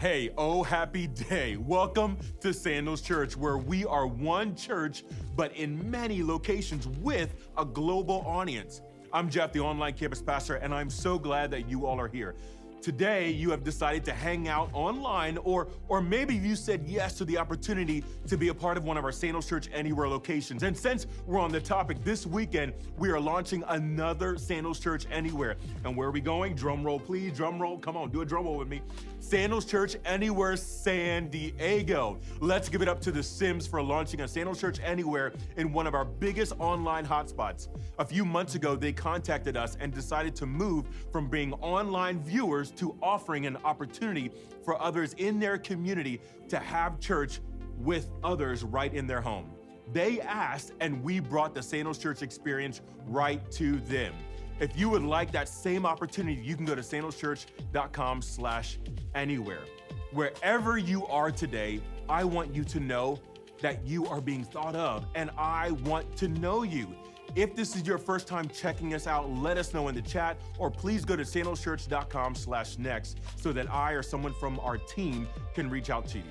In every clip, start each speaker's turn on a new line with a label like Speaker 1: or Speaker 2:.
Speaker 1: Hey, oh, happy day. Welcome to Sandals Church, where we are one church, but in many locations with a global audience. I'm Jeff, the online campus pastor, and I'm so glad that you all are here. Today, you have decided to hang out online, or, or maybe you said yes to the opportunity to be a part of one of our Sandals Church Anywhere locations. And since we're on the topic, this weekend we are launching another Sandals Church Anywhere. And where are we going? Drum roll, please. Drum roll. Come on, do a drum roll with me. Sandals Church Anywhere San Diego. Let's give it up to the Sims for launching a Sandals Church Anywhere in one of our biggest online hotspots. A few months ago, they contacted us and decided to move from being online viewers to offering an opportunity for others in their community to have church with others right in their home. They asked, and we brought the Sandals Church experience right to them. If you would like that same opportunity, you can go to sandalschurch.com slash anywhere. Wherever you are today, I want you to know that you are being thought of, and I want to know you. If this is your first time checking us out, let us know in the chat, or please go to sandalschurch.com slash next so that I or someone from our team can reach out to you.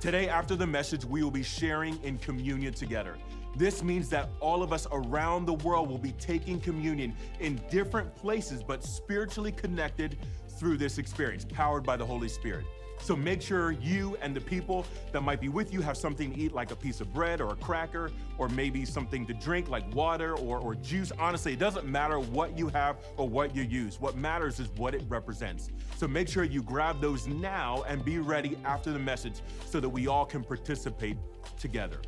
Speaker 1: Today, after the message, we will be sharing in communion together. This means that all of us around the world will be taking communion in different places, but spiritually connected through this experience, powered by the Holy Spirit. So make sure you and the people that might be with you have something to eat, like a piece of bread or a cracker, or maybe something to drink, like water or, or juice. Honestly, it doesn't matter what you have or what you use. What matters is what it represents. So make sure you grab those now and be ready after the message so that we all can participate together.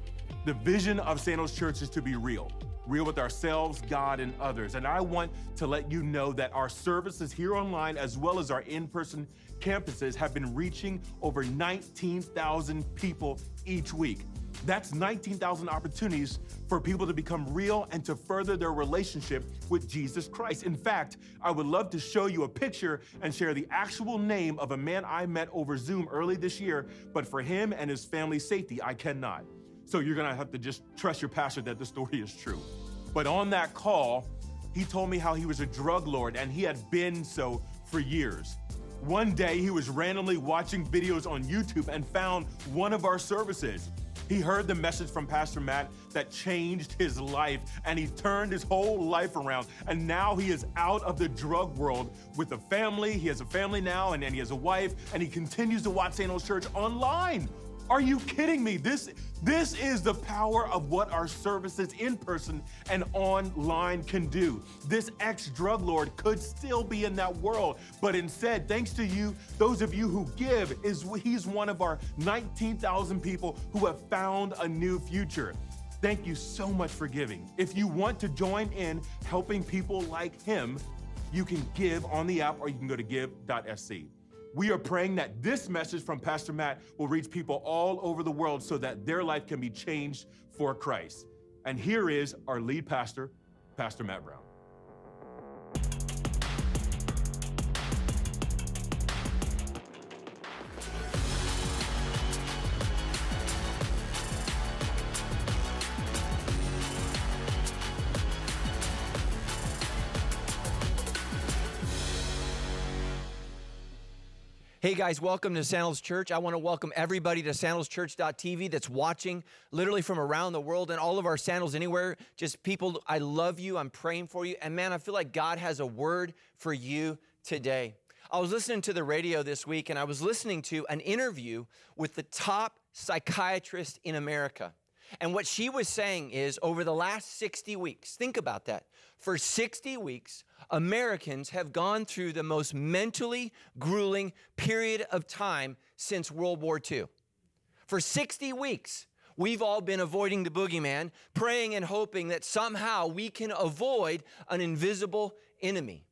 Speaker 1: The vision of Sandals Church is to be real real with ourselves, God, and others. And I want to let you know that our services here online, as well as our in person campuses, have been reaching over 19,000 people each week. That's 19,000 opportunities for people to become real and to further their relationship with Jesus Christ. In fact, I would love to show you a picture and share the actual name of a man I met over Zoom early this year, but for him and his family's safety, I cannot. So you're gonna have to just trust your pastor that the story is true. But on that call, he told me how he was a drug lord and he had been so for years. One day he was randomly watching videos on YouTube and found one of our services. He heard the message from Pastor Matt that changed his life and he turned his whole life around. And now he is out of the drug world with a family. He has a family now and, and he has a wife and he continues to watch Sandals Church online. Are you kidding me? This, this is the power of what our services in person and online can do. This ex drug lord could still be in that world, but instead, thanks to you, those of you who give, is he's one of our 19,000 people who have found a new future. Thank you so much for giving. If you want to join in helping people like him, you can give on the app or you can go to give.sc. We are praying that this message from Pastor Matt will reach people all over the world so that their life can be changed for Christ. And here is our lead pastor, Pastor Matt Brown.
Speaker 2: Hey guys, welcome to Sandals Church. I want to welcome everybody to sandalschurch.tv that's watching literally from around the world and all of our sandals anywhere. Just people, I love you. I'm praying for you. And man, I feel like God has a word for you today. I was listening to the radio this week and I was listening to an interview with the top psychiatrist in America. And what she was saying is over the last 60 weeks, think about that. For 60 weeks, Americans have gone through the most mentally grueling period of time since World War II. For 60 weeks, we've all been avoiding the boogeyman, praying and hoping that somehow we can avoid an invisible enemy.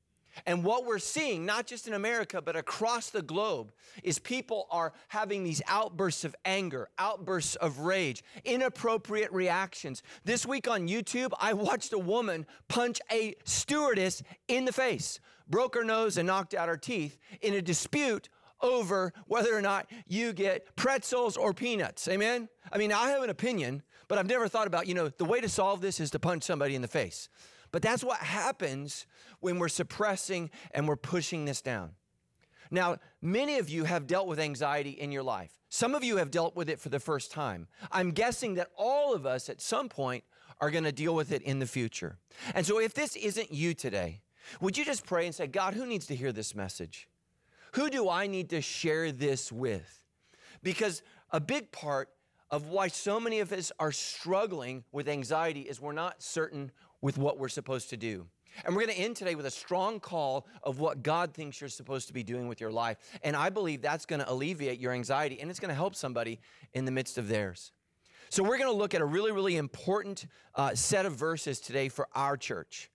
Speaker 2: And what we're seeing, not just in America, but across the globe, is people are having these outbursts of anger, outbursts of rage, inappropriate reactions. This week on YouTube, I watched a woman punch a stewardess in the face, broke her nose, and knocked out her teeth in a dispute over whether or not you get pretzels or peanuts. Amen? I mean, I have an opinion, but I've never thought about, you know, the way to solve this is to punch somebody in the face. But that's what happens when we're suppressing and we're pushing this down. Now, many of you have dealt with anxiety in your life. Some of you have dealt with it for the first time. I'm guessing that all of us at some point are going to deal with it in the future. And so, if this isn't you today, would you just pray and say, God, who needs to hear this message? Who do I need to share this with? Because a big part of why so many of us are struggling with anxiety is we're not certain with what we're supposed to do. And we're going to end today with a strong call of what God thinks you're supposed to be doing with your life. And I believe that's going to alleviate your anxiety and it's going to help somebody in the midst of theirs. So, we're going to look at a really, really important uh, set of verses today for our church.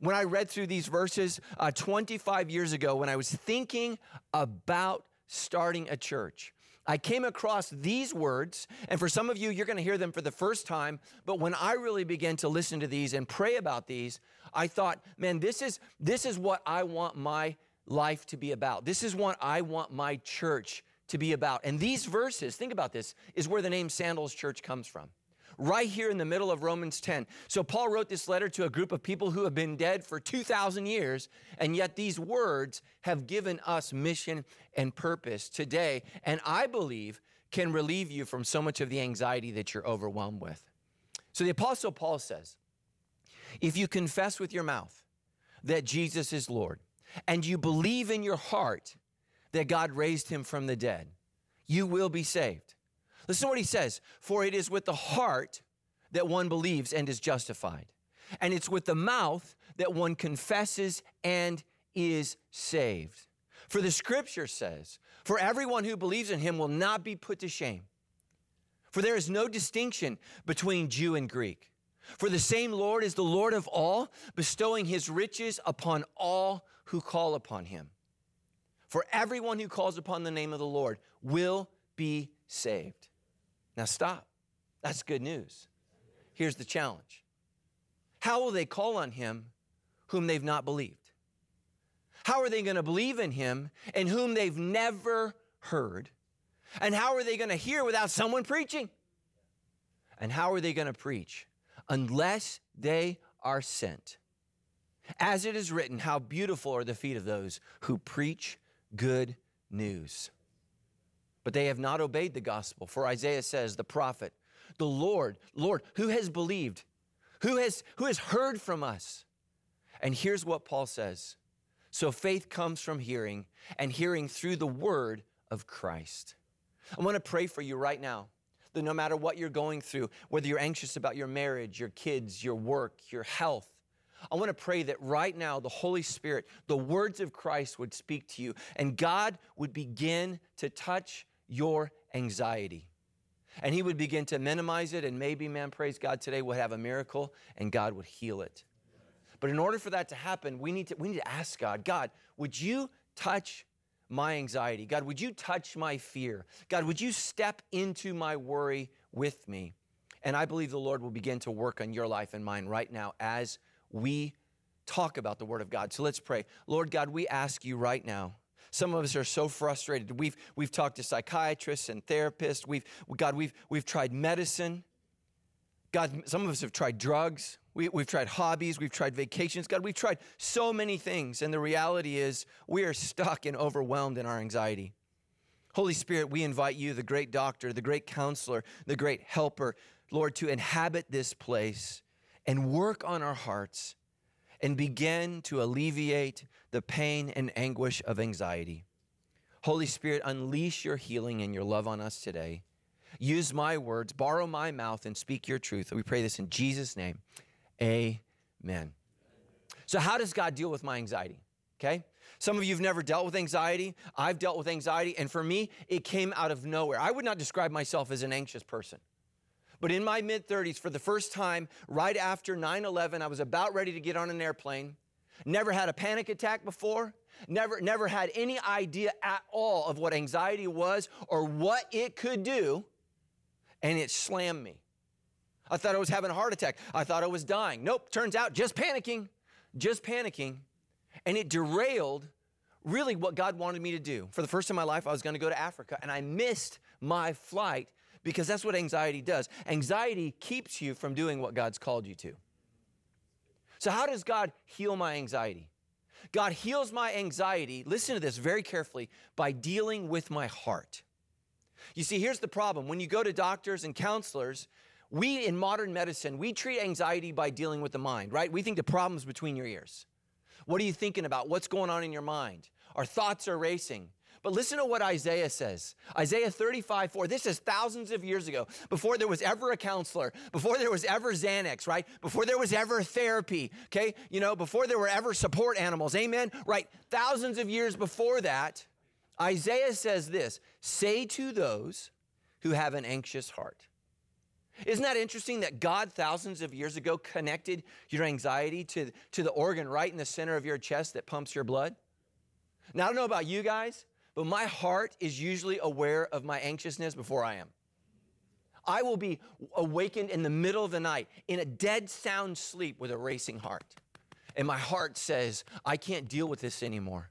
Speaker 2: When I read through these verses uh, 25 years ago, when I was thinking about starting a church, I came across these words, and for some of you, you're going to hear them for the first time. But when I really began to listen to these and pray about these, I thought, man, this is, this is what I want my life to be about. This is what I want my church to be about. And these verses, think about this, is where the name Sandals Church comes from right here in the middle of Romans 10. So Paul wrote this letter to a group of people who have been dead for 2,000 years, and yet these words have given us mission and purpose today, and I believe can relieve you from so much of the anxiety that you're overwhelmed with. So the Apostle Paul says, if you confess with your mouth that Jesus is Lord, and you believe in your heart that God raised him from the dead, you will be saved. Listen to what he says For it is with the heart that one believes and is justified, and it's with the mouth that one confesses and is saved. For the scripture says, For everyone who believes in him will not be put to shame. For there is no distinction between Jew and Greek. For the same Lord is the Lord of all, bestowing his riches upon all who call upon him. For everyone who calls upon the name of the Lord will be saved. Now stop. That's good news. Here's the challenge How will they call on him whom they've not believed? How are they going to believe in him in whom they've never heard? And how are they going to hear without someone preaching? And how are they going to preach unless they are sent? As it is written, how beautiful are the feet of those who preach good news but they have not obeyed the gospel. For Isaiah says, the prophet, the Lord, Lord, who has believed? Who has, who has heard from us? And here's what Paul says So faith comes from hearing, and hearing through the word of Christ. I want to pray for you right now that no matter what you're going through, whether you're anxious about your marriage, your kids, your work, your health, I want to pray that right now the Holy Spirit, the words of Christ would speak to you, and God would begin to touch your anxiety. And he would begin to minimize it, and maybe, man, praise God, today we'll have a miracle and God would heal it. But in order for that to happen, we need to, we need to ask God, God, would you touch my anxiety? God, would you touch my fear? God, would you step into my worry with me? And I believe the Lord will begin to work on your life and mine right now as we talk about the Word of God. So let's pray. Lord God, we ask you right now some of us are so frustrated. We've, we've talked to psychiatrists and therapists. We've, God, we've, we've tried medicine. God, some of us have tried drugs. We, we've tried hobbies. We've tried vacations. God, we've tried so many things. And the reality is, we are stuck and overwhelmed in our anxiety. Holy Spirit, we invite you, the great doctor, the great counselor, the great helper, Lord, to inhabit this place and work on our hearts and begin to alleviate the pain and anguish of anxiety. Holy Spirit, unleash your healing and your love on us today. Use my words, borrow my mouth, and speak your truth. We pray this in Jesus' name. Amen. So, how does God deal with my anxiety? Okay? Some of you have never dealt with anxiety. I've dealt with anxiety, and for me, it came out of nowhere. I would not describe myself as an anxious person. But in my mid 30s, for the first time, right after 9 11, I was about ready to get on an airplane. Never had a panic attack before. Never, never had any idea at all of what anxiety was or what it could do. And it slammed me. I thought I was having a heart attack. I thought I was dying. Nope, turns out just panicking, just panicking. And it derailed really what God wanted me to do. For the first time in my life, I was going to go to Africa, and I missed my flight because that's what anxiety does. Anxiety keeps you from doing what God's called you to. So, how does God heal my anxiety? God heals my anxiety, listen to this very carefully, by dealing with my heart. You see, here's the problem. When you go to doctors and counselors, we in modern medicine, we treat anxiety by dealing with the mind, right? We think the problem's between your ears. What are you thinking about? What's going on in your mind? Our thoughts are racing. But listen to what Isaiah says. Isaiah 35, 4. This is thousands of years ago, before there was ever a counselor, before there was ever Xanax, right? Before there was ever therapy, okay? You know, before there were ever support animals, amen? Right? Thousands of years before that, Isaiah says this Say to those who have an anxious heart. Isn't that interesting that God thousands of years ago connected your anxiety to, to the organ right in the center of your chest that pumps your blood? Now, I don't know about you guys, but my heart is usually aware of my anxiousness before I am. I will be awakened in the middle of the night in a dead sound sleep with a racing heart. And my heart says, I can't deal with this anymore.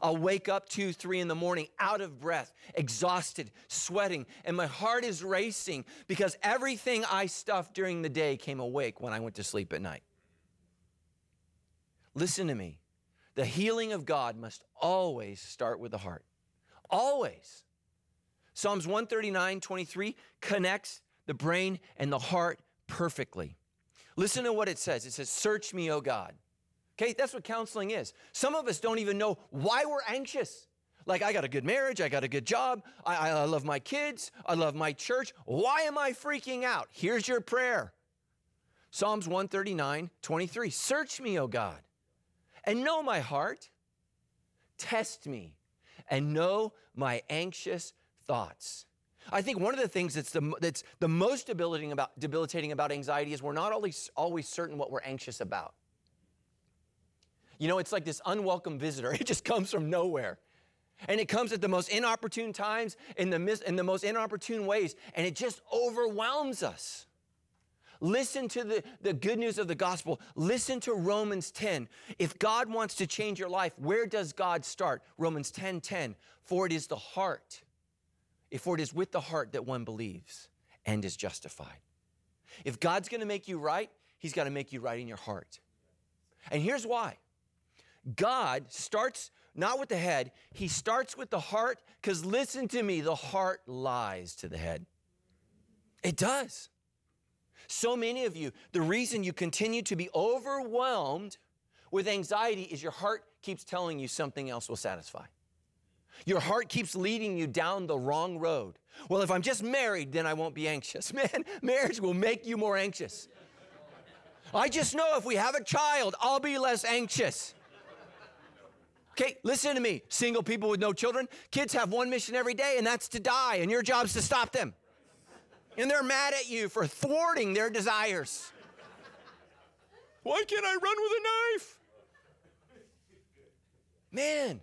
Speaker 2: I'll wake up two, three in the morning out of breath, exhausted, sweating, and my heart is racing because everything I stuffed during the day came awake when I went to sleep at night. Listen to me. The healing of God must always start with the heart. Always. Psalms 139, 23 connects the brain and the heart perfectly. Listen to what it says. It says, Search me, O God Okay, that's what counseling is. Some of us don't even know why we're anxious. Like, I got a good marriage, I got a good job, I, I love my kids, I love my church. Why am I freaking out? Here's your prayer Psalms 139, 23. Search me, O God, and know my heart. Test me and know my anxious thoughts. I think one of the things that's the, that's the most debilitating about, debilitating about anxiety is we're not always, always certain what we're anxious about. You know, it's like this unwelcome visitor. It just comes from nowhere. And it comes at the most inopportune times, in the, mis- in the most inopportune ways, and it just overwhelms us. Listen to the, the good news of the gospel. Listen to Romans 10. If God wants to change your life, where does God start? Romans 10 10. For it is the heart, for it is with the heart that one believes and is justified. If God's gonna make you right, He's gotta make you right in your heart. And here's why God starts not with the head, he starts with the heart, because listen to me, the heart lies to the head. It does. So many of you, the reason you continue to be overwhelmed with anxiety is your heart keeps telling you something else will satisfy. Your heart keeps leading you down the wrong road. Well, if I'm just married, then I won't be anxious. Man, marriage will make you more anxious. I just know if we have a child, I'll be less anxious. Okay, listen to me, single people with no children. Kids have one mission every day, and that's to die, and your job's to stop them. And they're mad at you for thwarting their desires. Why can't I run with a knife? Man,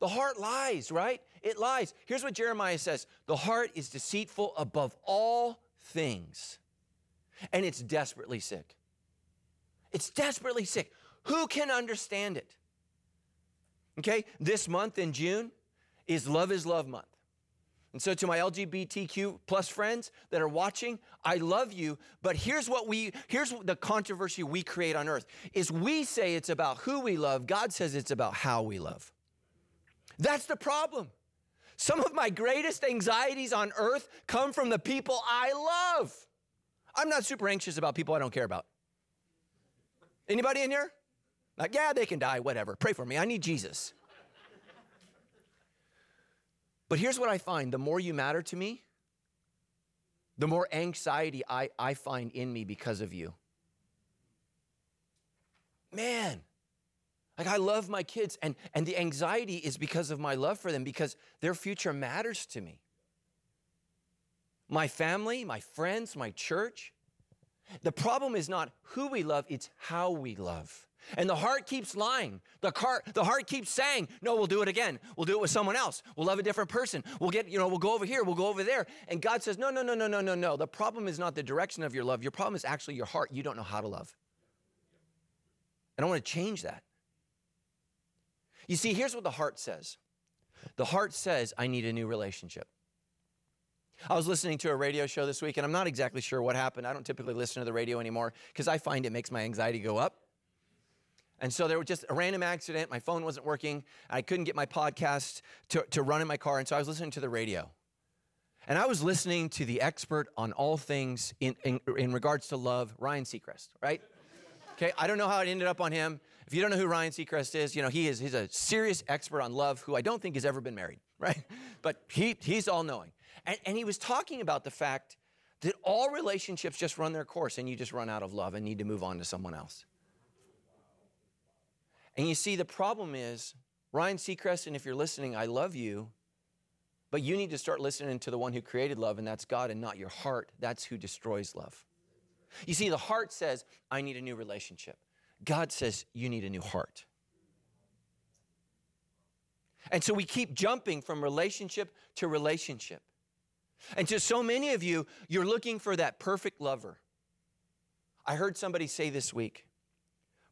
Speaker 2: the heart lies, right? It lies. Here's what Jeremiah says The heart is deceitful above all things, and it's desperately sick. It's desperately sick. Who can understand it? Okay, this month in June is Love is Love Month. And so, to my LGBTQ plus friends that are watching, I love you. But here's what we here's the controversy we create on earth is we say it's about who we love. God says it's about how we love. That's the problem. Some of my greatest anxieties on earth come from the people I love. I'm not super anxious about people I don't care about. Anybody in here? Like, yeah, they can die, whatever. Pray for me. I need Jesus. But here's what I find the more you matter to me, the more anxiety I, I find in me because of you. Man, like I love my kids, and, and the anxiety is because of my love for them, because their future matters to me. My family, my friends, my church. The problem is not who we love, it's how we love. And the heart keeps lying. The, car, the heart keeps saying, no, we'll do it again. We'll do it with someone else. We'll love a different person. We'll get, you know, we'll go over here. We'll go over there. And God says, no, no, no, no, no, no, no. The problem is not the direction of your love. Your problem is actually your heart. You don't know how to love. And I want to change that. You see, here's what the heart says the heart says, I need a new relationship. I was listening to a radio show this week, and I'm not exactly sure what happened. I don't typically listen to the radio anymore because I find it makes my anxiety go up. And so there was just a random accident. My phone wasn't working. I couldn't get my podcast to, to run in my car. And so I was listening to the radio. And I was listening to the expert on all things in, in, in regards to love, Ryan Seacrest, right? Okay, I don't know how it ended up on him. If you don't know who Ryan Seacrest is, you know, he is he's a serious expert on love who I don't think has ever been married, right? But he, he's all knowing. And, and he was talking about the fact that all relationships just run their course and you just run out of love and need to move on to someone else. And you see, the problem is, Ryan Seacrest, and if you're listening, I love you, but you need to start listening to the one who created love, and that's God and not your heart. That's who destroys love. You see, the heart says, I need a new relationship. God says, You need a new heart. And so we keep jumping from relationship to relationship. And to so many of you, you're looking for that perfect lover. I heard somebody say this week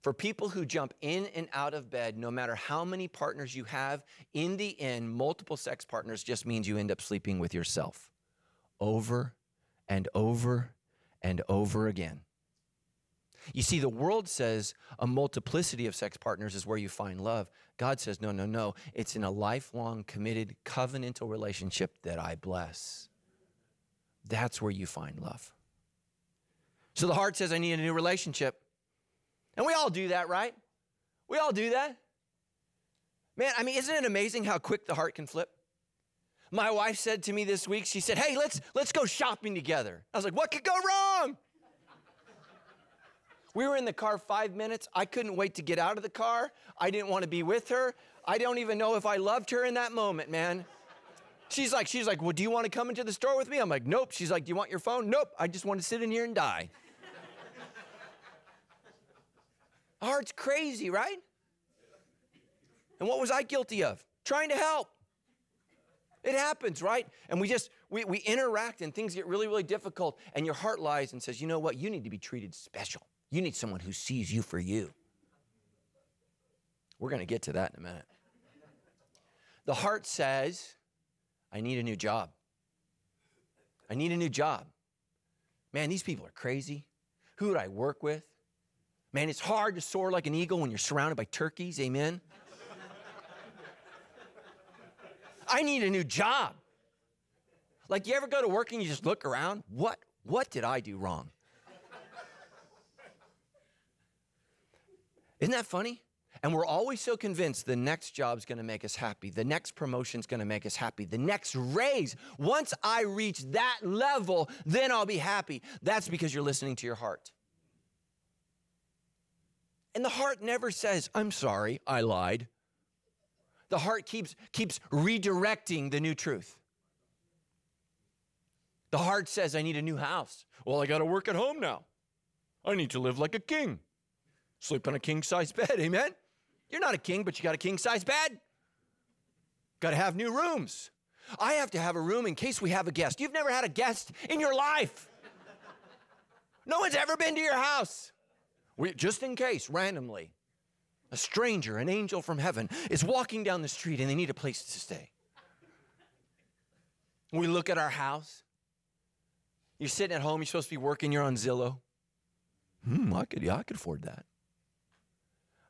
Speaker 2: for people who jump in and out of bed, no matter how many partners you have, in the end, multiple sex partners just means you end up sleeping with yourself over and over and over again. You see, the world says a multiplicity of sex partners is where you find love. God says, no, no, no. It's in a lifelong, committed, covenantal relationship that I bless. That's where you find love. So the heart says, I need a new relationship. And we all do that, right? We all do that. Man, I mean, isn't it amazing how quick the heart can flip? My wife said to me this week, she said, Hey, let's, let's go shopping together. I was like, What could go wrong? We were in the car five minutes. I couldn't wait to get out of the car. I didn't want to be with her. I don't even know if I loved her in that moment, man. She's like, she's like, well, do you want to come into the store with me? I'm like, nope. She's like, do you want your phone? Nope. I just want to sit in here and die. Heart's crazy, right? And what was I guilty of? Trying to help. It happens, right? And we just, we, we interact and things get really, really difficult. And your heart lies and says, you know what? You need to be treated special. You need someone who sees you for you. We're going to get to that in a minute. The heart says, I need a new job. I need a new job. Man, these people are crazy. Who would I work with? Man, it's hard to soar like an eagle when you're surrounded by turkeys. Amen. I need a new job. Like you ever go to work and you just look around? What what did I do wrong? Isn't that funny? And we're always so convinced the next job's gonna make us happy, the next promotion's gonna make us happy, the next raise. Once I reach that level, then I'll be happy. That's because you're listening to your heart. And the heart never says, I'm sorry, I lied. The heart keeps, keeps redirecting the new truth. The heart says, I need a new house. Well, I got to work at home now. I need to live like a king. Sleep on a king size bed, amen? You're not a king, but you got a king size bed. Got to have new rooms. I have to have a room in case we have a guest. You've never had a guest in your life. No one's ever been to your house. We, just in case, randomly, a stranger, an angel from heaven, is walking down the street and they need a place to stay. We look at our house. You're sitting at home, you're supposed to be working, you're on Zillow. Hmm, I could, yeah, I could afford that.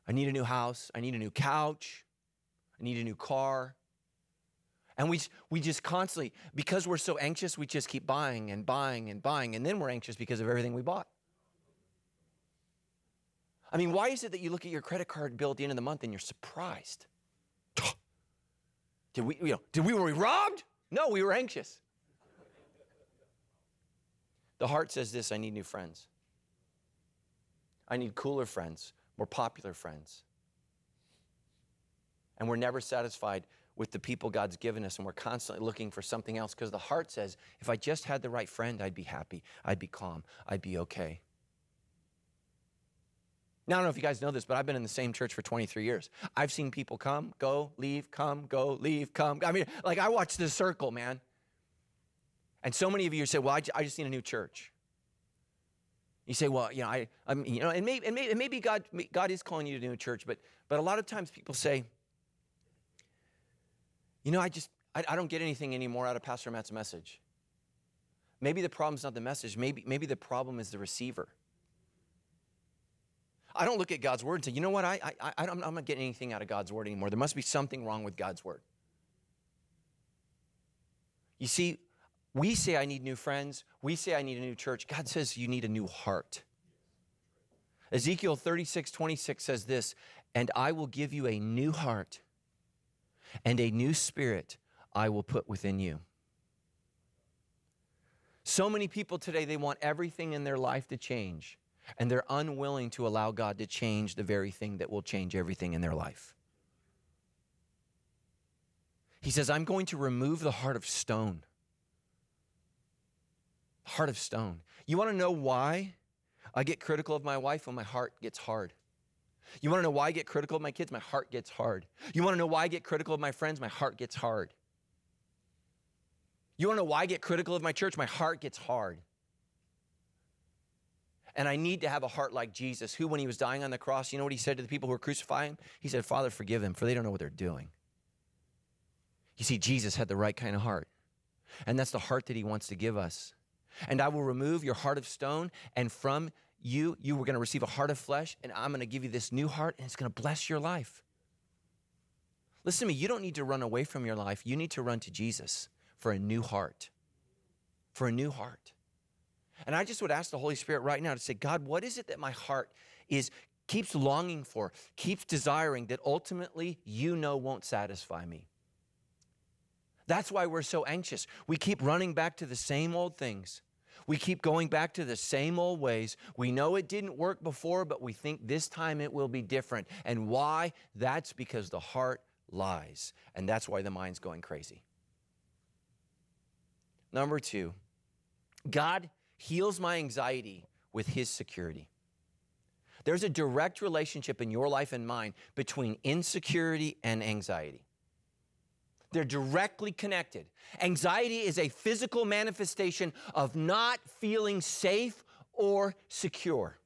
Speaker 2: I need a new house. I need a new couch. I need a new car. And we, we just constantly, because we're so anxious, we just keep buying and buying and buying. And then we're anxious because of everything we bought. I mean, why is it that you look at your credit card bill at the end of the month and you're surprised? Did we, you know, did we were we robbed? No, we were anxious. The heart says this I need new friends. I need cooler friends, more popular friends. And we're never satisfied with the people God's given us, and we're constantly looking for something else because the heart says, if I just had the right friend, I'd be happy, I'd be calm, I'd be okay. Now, I don't know if you guys know this, but I've been in the same church for 23 years. I've seen people come, go, leave, come, go, leave, come. I mean, like I watch this circle, man. And so many of you say, well, I, I just need a new church. You say, well, you know, I, I'm, you know, and maybe, and maybe, and maybe God, God is calling you to a new church, but, but a lot of times people say, you know, I just, I, I don't get anything anymore out of Pastor Matt's message. Maybe the problem's not the message. Maybe, maybe the problem is the receiver. I don't look at God's word and say, you know what, I, I, I, I'm not getting anything out of God's word anymore. There must be something wrong with God's word. You see, we say, I need new friends. We say, I need a new church. God says, you need a new heart. Ezekiel 36, 26 says this, and I will give you a new heart and a new spirit I will put within you. So many people today, they want everything in their life to change, and they're unwilling to allow God to change the very thing that will change everything in their life. He says, I'm going to remove the heart of stone. Heart of stone. You want to know why I get critical of my wife when my heart gets hard? You want to know why I get critical of my kids? My heart gets hard. You want to know why I get critical of my friends? My heart gets hard. You want to know why I get critical of my church? My heart gets hard. And I need to have a heart like Jesus, who, when he was dying on the cross, you know what he said to the people who were crucifying? him? He said, Father, forgive them, for they don't know what they're doing. You see, Jesus had the right kind of heart. And that's the heart that he wants to give us. And I will remove your heart of stone, and from you, you were going to receive a heart of flesh, and I'm going to give you this new heart, and it's going to bless your life. Listen to me, you don't need to run away from your life. You need to run to Jesus for a new heart. For a new heart. And I just would ask the Holy Spirit right now to say, God, what is it that my heart is keeps longing for, keeps desiring that ultimately you know won't satisfy me? That's why we're so anxious. We keep running back to the same old things. We keep going back to the same old ways. We know it didn't work before, but we think this time it will be different. And why? That's because the heart lies. And that's why the mind's going crazy. Number two, God heals my anxiety with his security. There's a direct relationship in your life and mine between insecurity and anxiety. They're directly connected. Anxiety is a physical manifestation of not feeling safe or secure.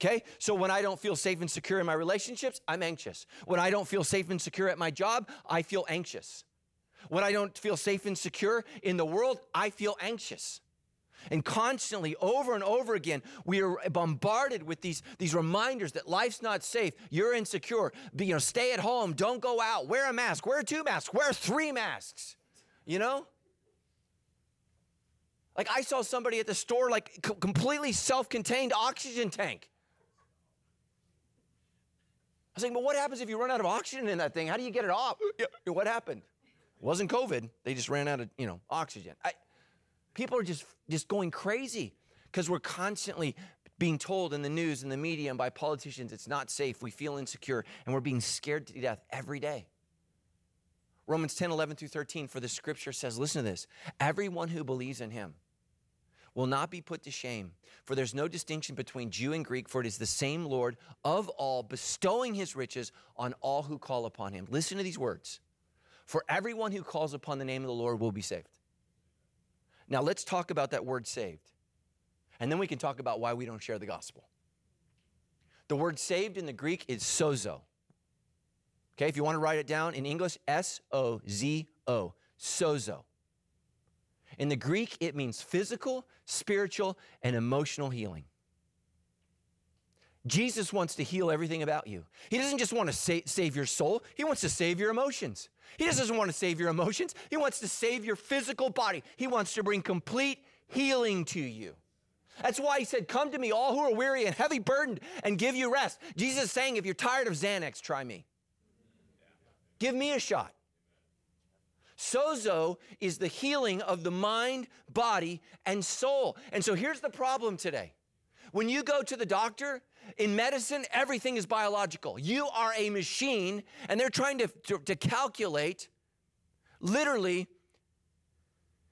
Speaker 2: Okay? So when I don't feel safe and secure in my relationships, I'm anxious. When I don't feel safe and secure at my job, I feel anxious. When I don't feel safe and secure in the world, I feel anxious. And constantly, over and over again, we are bombarded with these, these reminders that life's not safe, you're insecure, you know, stay at home, don't go out, wear a mask, wear two masks, wear three masks. You know? Like I saw somebody at the store, like completely self-contained oxygen tank. I was like, but what happens if you run out of oxygen in that thing? How do you get it off? What happened? It wasn't COVID. They just ran out of, you know, oxygen. I, people are just, just going crazy because we're constantly being told in the news and the media and by politicians it's not safe. We feel insecure and we're being scared to death every day. Romans 10, 11 through 13, for the scripture says, listen to this everyone who believes in him will not be put to shame, for there's no distinction between Jew and Greek, for it is the same Lord of all, bestowing his riches on all who call upon him. Listen to these words. For everyone who calls upon the name of the Lord will be saved. Now, let's talk about that word saved. And then we can talk about why we don't share the gospel. The word saved in the Greek is sozo. Okay, if you want to write it down in English, S O Z O, sozo. In the Greek, it means physical, spiritual, and emotional healing. Jesus wants to heal everything about you. He doesn't just want to sa- save your soul, He wants to save your emotions. He doesn't want to save your emotions, He wants to save your physical body. He wants to bring complete healing to you. That's why He said, Come to me, all who are weary and heavy burdened, and give you rest. Jesus is saying, If you're tired of Xanax, try me. Give me a shot. Sozo is the healing of the mind, body, and soul. And so here's the problem today. When you go to the doctor, in medicine, everything is biological. You are a machine, and they're trying to, to, to calculate literally,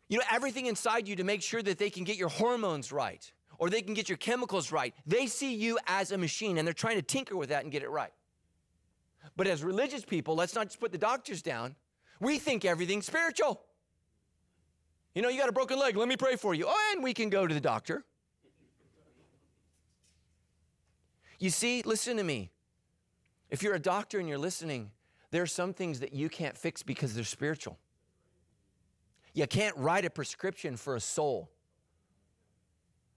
Speaker 2: you know, everything inside you to make sure that they can get your hormones right or they can get your chemicals right. They see you as a machine, and they're trying to tinker with that and get it right. But as religious people, let's not just put the doctors down. We think everything's spiritual. You know, you got a broken leg, let me pray for you. Oh, and we can go to the doctor. You see, listen to me. If you're a doctor and you're listening, there are some things that you can't fix because they're spiritual. You can't write a prescription for a soul.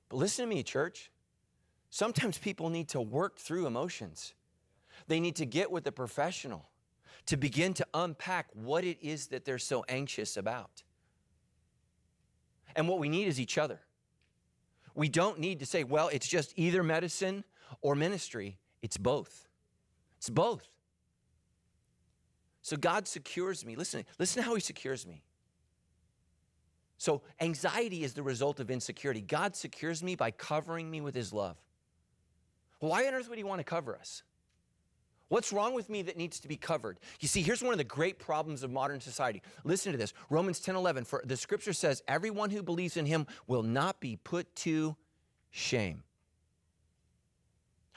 Speaker 2: But listen to me, church. Sometimes people need to work through emotions. They need to get with a professional to begin to unpack what it is that they're so anxious about. And what we need is each other. We don't need to say, well, it's just either medicine or ministry. It's both. It's both. So God secures me. Listen, listen how He secures me. So anxiety is the result of insecurity. God secures me by covering me with His love. Why on earth would He want to cover us? What's wrong with me that needs to be covered? You see, here's one of the great problems of modern society. Listen to this Romans 10 11. For the scripture says, Everyone who believes in him will not be put to shame.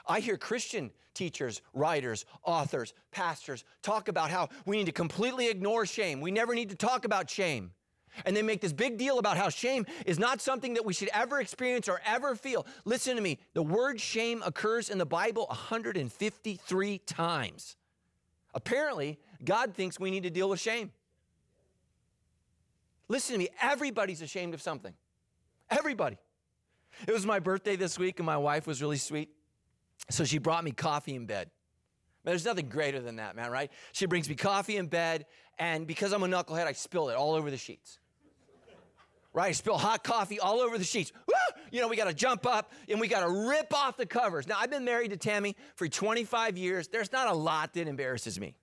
Speaker 2: I hear Christian teachers, writers, authors, pastors talk about how we need to completely ignore shame. We never need to talk about shame. And they make this big deal about how shame is not something that we should ever experience or ever feel. Listen to me. The word shame occurs in the Bible 153 times. Apparently, God thinks we need to deal with shame. Listen to me. Everybody's ashamed of something. Everybody. It was my birthday this week, and my wife was really sweet. So she brought me coffee in bed. Man, there's nothing greater than that, man, right? She brings me coffee in bed, and because I'm a knucklehead, I spilled it all over the sheets right? I Spill hot coffee all over the sheets. Woo! You know, we got to jump up and we got to rip off the covers. Now, I've been married to Tammy for 25 years. There's not a lot that embarrasses me.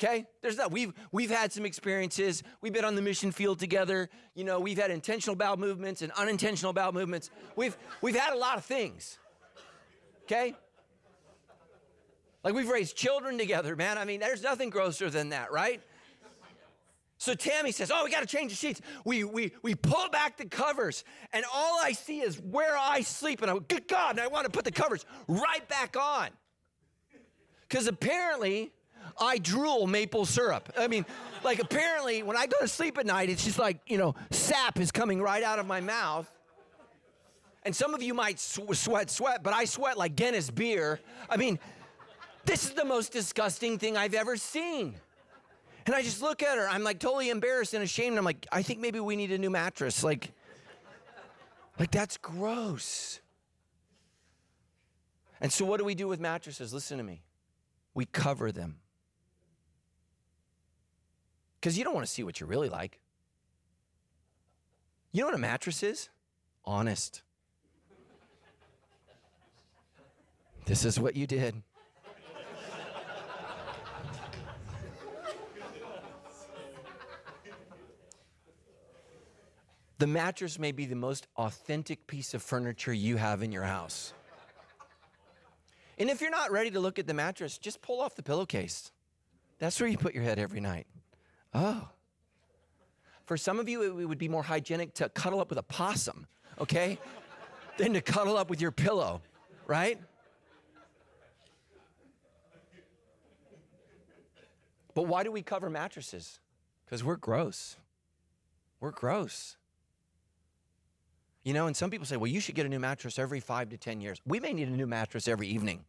Speaker 2: Okay? There's not. We've we've had some experiences. We've been on the mission field together. You know, we've had intentional bowel movements and unintentional bowel movements. We've we've had a lot of things. Okay? Like we've raised children together, man. I mean, there's nothing grosser than that, right? So Tammy says, Oh, we got to change the sheets. We, we, we pull back the covers, and all I see is where I sleep. And I go, Good God, and I want to put the covers right back on. Because apparently, I drool maple syrup. I mean, like, apparently, when I go to sleep at night, it's just like, you know, sap is coming right out of my mouth. And some of you might sweat, sweat, but I sweat like Guinness beer. I mean, this is the most disgusting thing I've ever seen. And I just look at her. I'm like totally embarrassed and ashamed. I'm like, I think maybe we need a new mattress. Like, like that's gross. And so what do we do with mattresses? Listen to me. We cover them. Because you don't want to see what you're really like. You know what a mattress is? Honest. This is what you did. The mattress may be the most authentic piece of furniture you have in your house. And if you're not ready to look at the mattress, just pull off the pillowcase. That's where you put your head every night. Oh. For some of you, it would be more hygienic to cuddle up with a possum, okay? than to cuddle up with your pillow, right? But why do we cover mattresses? Because we're gross. We're gross. You know, and some people say, well, you should get a new mattress every five to 10 years. We may need a new mattress every evening.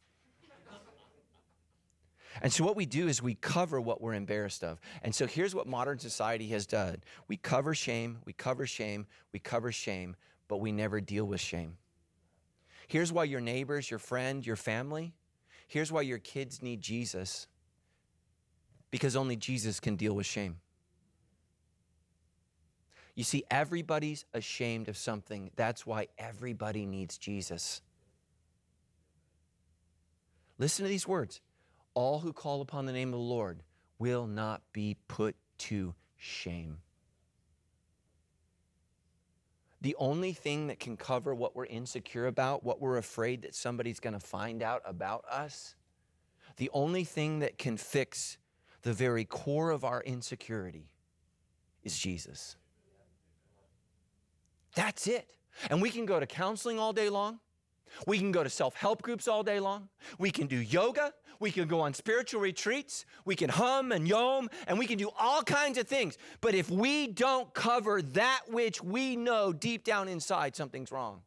Speaker 2: And so, what we do is we cover what we're embarrassed of. And so, here's what modern society has done we cover shame, we cover shame, we cover shame, but we never deal with shame. Here's why your neighbors, your friend, your family, here's why your kids need Jesus because only Jesus can deal with shame. You see, everybody's ashamed of something. That's why everybody needs Jesus. Listen to these words All who call upon the name of the Lord will not be put to shame. The only thing that can cover what we're insecure about, what we're afraid that somebody's going to find out about us, the only thing that can fix the very core of our insecurity is Jesus. That's it. And we can go to counseling all day long. We can go to self help groups all day long. We can do yoga. We can go on spiritual retreats. We can hum and yom, and we can do all kinds of things. But if we don't cover that which we know deep down inside something's wrong,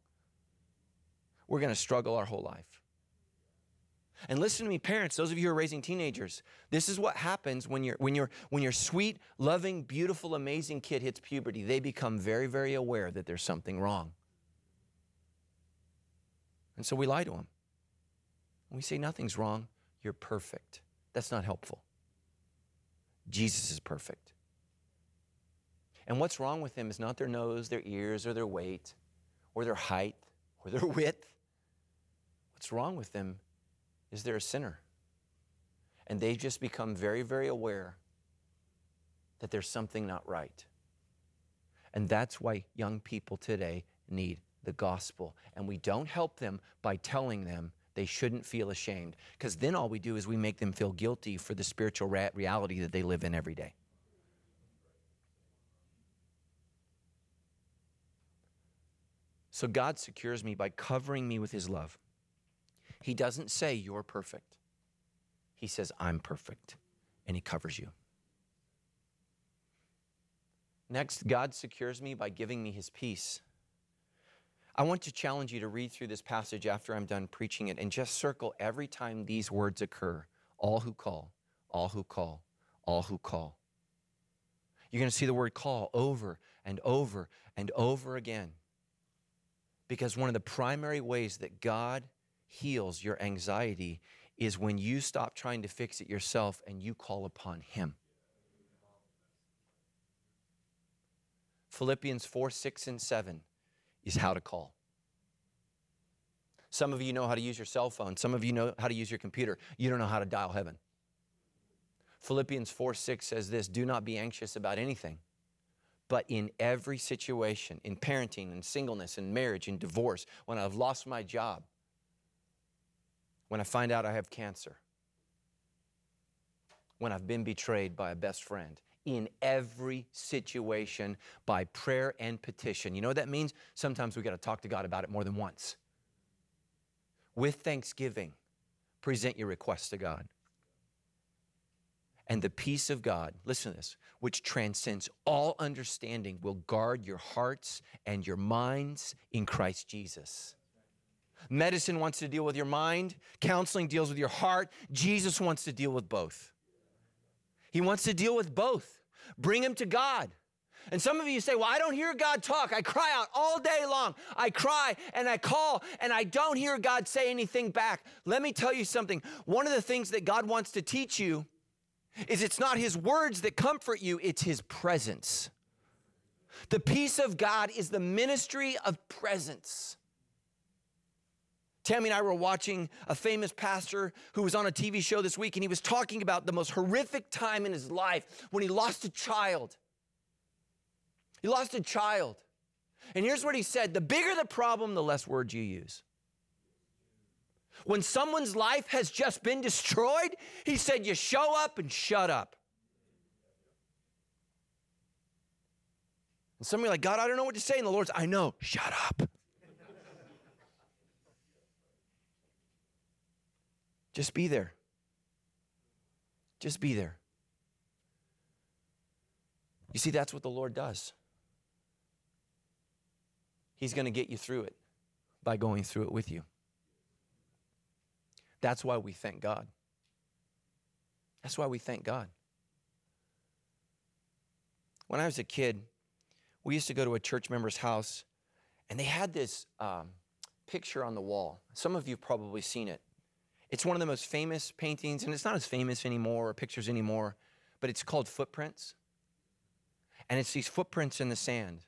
Speaker 2: we're going to struggle our whole life. And listen to me, parents, those of you who are raising teenagers, this is what happens when, you when, you when your sweet, loving, beautiful, amazing kid hits puberty. They become very, very aware that there's something wrong. And so we lie to them. We say, Nothing's wrong. You're perfect. That's not helpful. Jesus is perfect. And what's wrong with them is not their nose, their ears, or their weight, or their height, or their width. What's wrong with them is they're a sinner. And they've just become very, very aware that there's something not right. And that's why young people today need the gospel. And we don't help them by telling them they shouldn't feel ashamed, because then all we do is we make them feel guilty for the spiritual reality that they live in every day. So God secures me by covering me with his love. He doesn't say, You're perfect. He says, I'm perfect. And he covers you. Next, God secures me by giving me his peace. I want to challenge you to read through this passage after I'm done preaching it and just circle every time these words occur all who call, all who call, all who call. You're going to see the word call over and over and over again. Because one of the primary ways that God heals your anxiety is when you stop trying to fix it yourself and you call upon Him. Philippians 4, 6, and 7 is how to call. Some of you know how to use your cell phone. Some of you know how to use your computer. You don't know how to dial heaven. Philippians 4 6 says this Do not be anxious about anything, but in every situation, in parenting, in singleness, in marriage, in divorce, when I've lost my job, when I find out I have cancer, when I've been betrayed by a best friend, in every situation by prayer and petition. You know what that means? Sometimes we got to talk to God about it more than once. With thanksgiving, present your requests to God. And the peace of God, listen to this, which transcends all understanding, will guard your hearts and your minds in Christ Jesus. Medicine wants to deal with your mind, counseling deals with your heart. Jesus wants to deal with both. He wants to deal with both. Bring him to God. And some of you say, Well, I don't hear God talk. I cry out all day long. I cry and I call and I don't hear God say anything back. Let me tell you something. One of the things that God wants to teach you is it's not his words that comfort you, it's his presence. The peace of God is the ministry of presence. Tammy and I were watching a famous pastor who was on a TV show this week, and he was talking about the most horrific time in his life when he lost a child. He lost a child. And here's what he said the bigger the problem, the less words you use. When someone's life has just been destroyed, he said, you show up and shut up. And some are like, God, I don't know what to say. And the Lord's, I know, shut up. Just be there. Just be there. You see, that's what the Lord does. He's going to get you through it by going through it with you. That's why we thank God. That's why we thank God. When I was a kid, we used to go to a church member's house, and they had this um, picture on the wall. Some of you probably seen it. It's one of the most famous paintings, and it's not as famous anymore or pictures anymore, but it's called Footprints. And it's these footprints in the sand.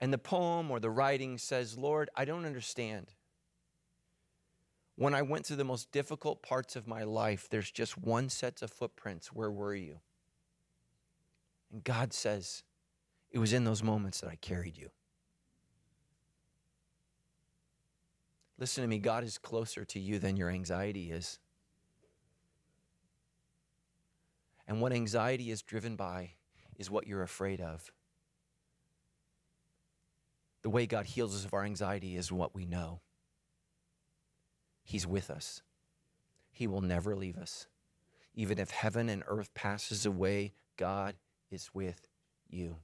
Speaker 2: And the poem or the writing says, Lord, I don't understand. When I went through the most difficult parts of my life, there's just one set of footprints. Where were you? And God says, It was in those moments that I carried you. Listen to me, God is closer to you than your anxiety is. And what anxiety is driven by is what you're afraid of. The way God heals us of our anxiety is what we know. He's with us. He will never leave us. Even if heaven and earth passes away, God is with you.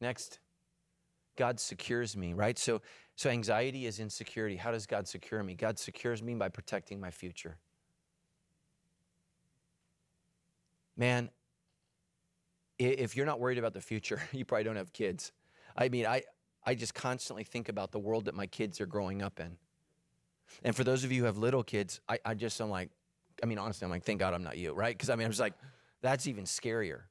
Speaker 2: Next. God secures me, right? So, so anxiety is insecurity. How does God secure me? God secures me by protecting my future. Man, if you're not worried about the future, you probably don't have kids. I mean, I, I just constantly think about the world that my kids are growing up in. And for those of you who have little kids, I, I just, I'm like, I mean, honestly, I'm like, thank God I'm not you, right? Because I mean, I'm just like, that's even scarier.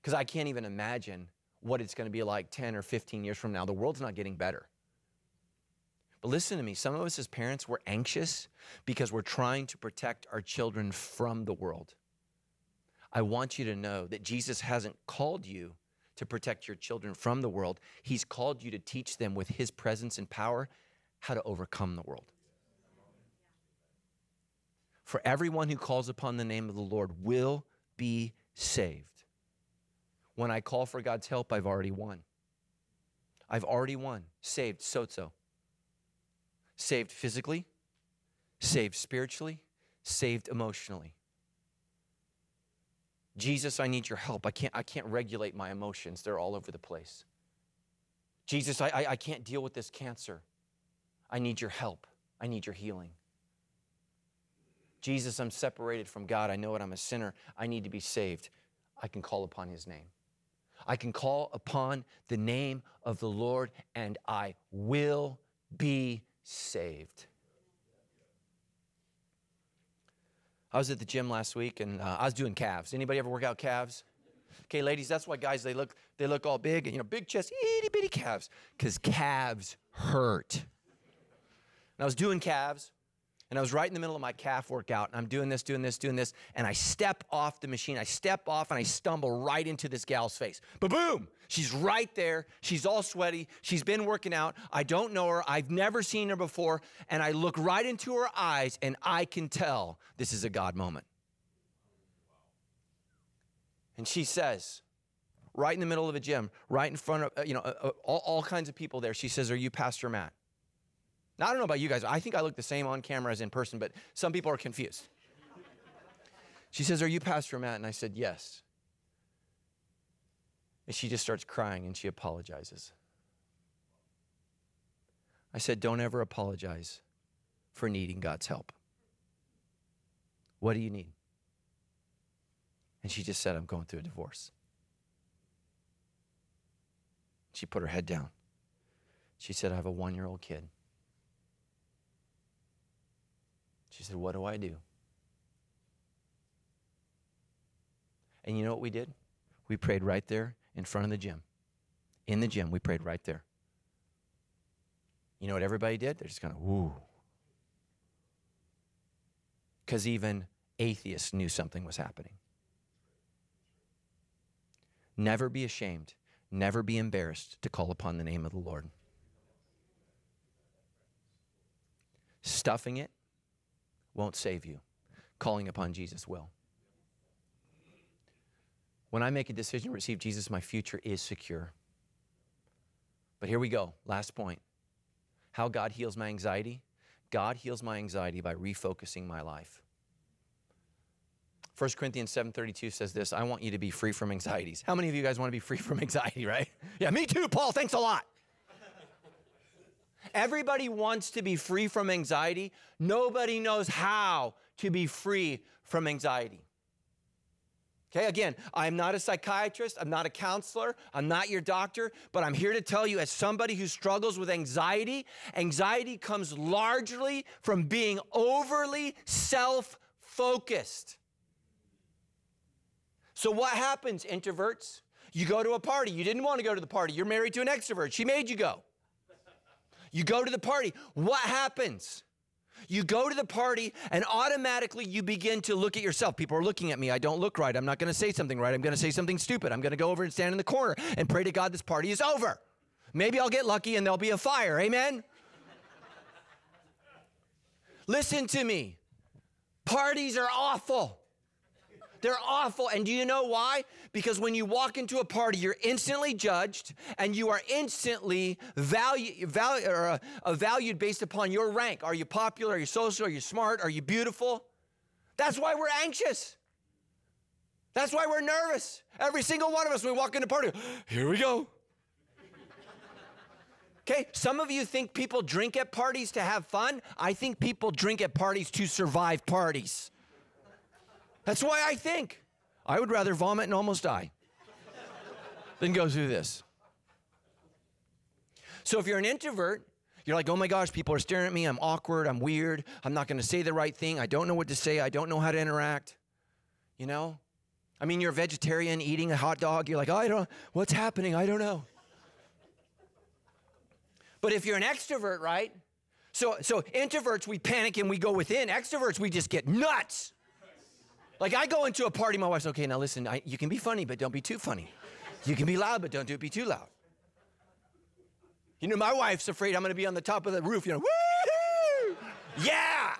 Speaker 2: Because I can't even imagine what it's going to be like 10 or 15 years from now. The world's not getting better. But listen to me, some of us as parents, we're anxious because we're trying to protect our children from the world. I want you to know that Jesus hasn't called you to protect your children from the world. He's called you to teach them with His presence and power how to overcome the world. For everyone who calls upon the name of the Lord will be saved. When I call for God's help, I've already won. I've already won. Saved, sozo. Saved physically, saved spiritually, saved emotionally. Jesus, I need your help. I can't, I can't regulate my emotions, they're all over the place. Jesus, I, I, I can't deal with this cancer. I need your help. I need your healing. Jesus, I'm separated from God. I know it. I'm a sinner. I need to be saved. I can call upon his name. I can call upon the name of the Lord and I will be saved. I was at the gym last week and uh, I was doing calves. Anybody ever work out calves? Okay, ladies, that's why guys they look they look all big and you know big chest, itty bitty calves, because calves hurt. And I was doing calves, and I was right in the middle of my calf workout, and I'm doing this, doing this, doing this, and I step off the machine. I step off and I stumble right into this gal's face. Ba boom! She's right there. She's all sweaty. She's been working out. I don't know her. I've never seen her before. And I look right into her eyes, and I can tell this is a God moment. And she says, right in the middle of a gym, right in front of, uh, you know, uh, uh, all, all kinds of people there, she says, Are you Pastor Matt? Now, I don't know about you guys. I think I look the same on camera as in person, but some people are confused. She says, Are you Pastor Matt? And I said, Yes. And she just starts crying and she apologizes. I said, Don't ever apologize for needing God's help. What do you need? And she just said, I'm going through a divorce. She put her head down. She said, I have a one year old kid. She said, What do I do? And you know what we did? We prayed right there in front of the gym. In the gym, we prayed right there. You know what everybody did? They're just kind of, woo. Because even atheists knew something was happening. Never be ashamed, never be embarrassed to call upon the name of the Lord. Stuffing it won't save you, calling upon Jesus will. When I make a decision to receive Jesus, my future is secure. But here we go. Last point. How God heals my anxiety? God heals my anxiety by refocusing my life. 1 Corinthians 7:32 says this, I want you to be free from anxieties. How many of you guys want to be free from anxiety, right? Yeah, me too, Paul. Thanks a lot. Everybody wants to be free from anxiety. Nobody knows how to be free from anxiety. Okay, again, I'm not a psychiatrist, I'm not a counselor, I'm not your doctor, but I'm here to tell you, as somebody who struggles with anxiety, anxiety comes largely from being overly self focused. So, what happens, introverts? You go to a party. You didn't want to go to the party. You're married to an extrovert. She made you go. You go to the party. What happens? You go to the party and automatically you begin to look at yourself. People are looking at me. I don't look right. I'm not going to say something right. I'm going to say something stupid. I'm going to go over and stand in the corner and pray to God this party is over. Maybe I'll get lucky and there'll be a fire. Amen? Listen to me. Parties are awful. They're awful. And do you know why? Because when you walk into a party, you're instantly judged and you are instantly value, value, or, uh, uh, valued based upon your rank. Are you popular? Are you social? Are you smart? Are you beautiful? That's why we're anxious. That's why we're nervous. Every single one of us, when we walk into a party, here we go. Okay, some of you think people drink at parties to have fun. I think people drink at parties to survive parties. That's why I think I would rather vomit and almost die than go through this. So if you're an introvert, you're like, oh my gosh, people are staring at me. I'm awkward. I'm weird. I'm not going to say the right thing. I don't know what to say. I don't know how to interact. You know? I mean, you're a vegetarian eating a hot dog. You're like, oh, I don't, what's happening? I don't know. But if you're an extrovert, right? So, so introverts, we panic and we go within. Extroverts, we just get nuts. Like I go into a party, my wife's okay. Now listen, I, you can be funny, but don't be too funny. You can be loud, but don't do be too loud. You know, my wife's afraid I'm going to be on the top of the roof. You know, woo Yeah.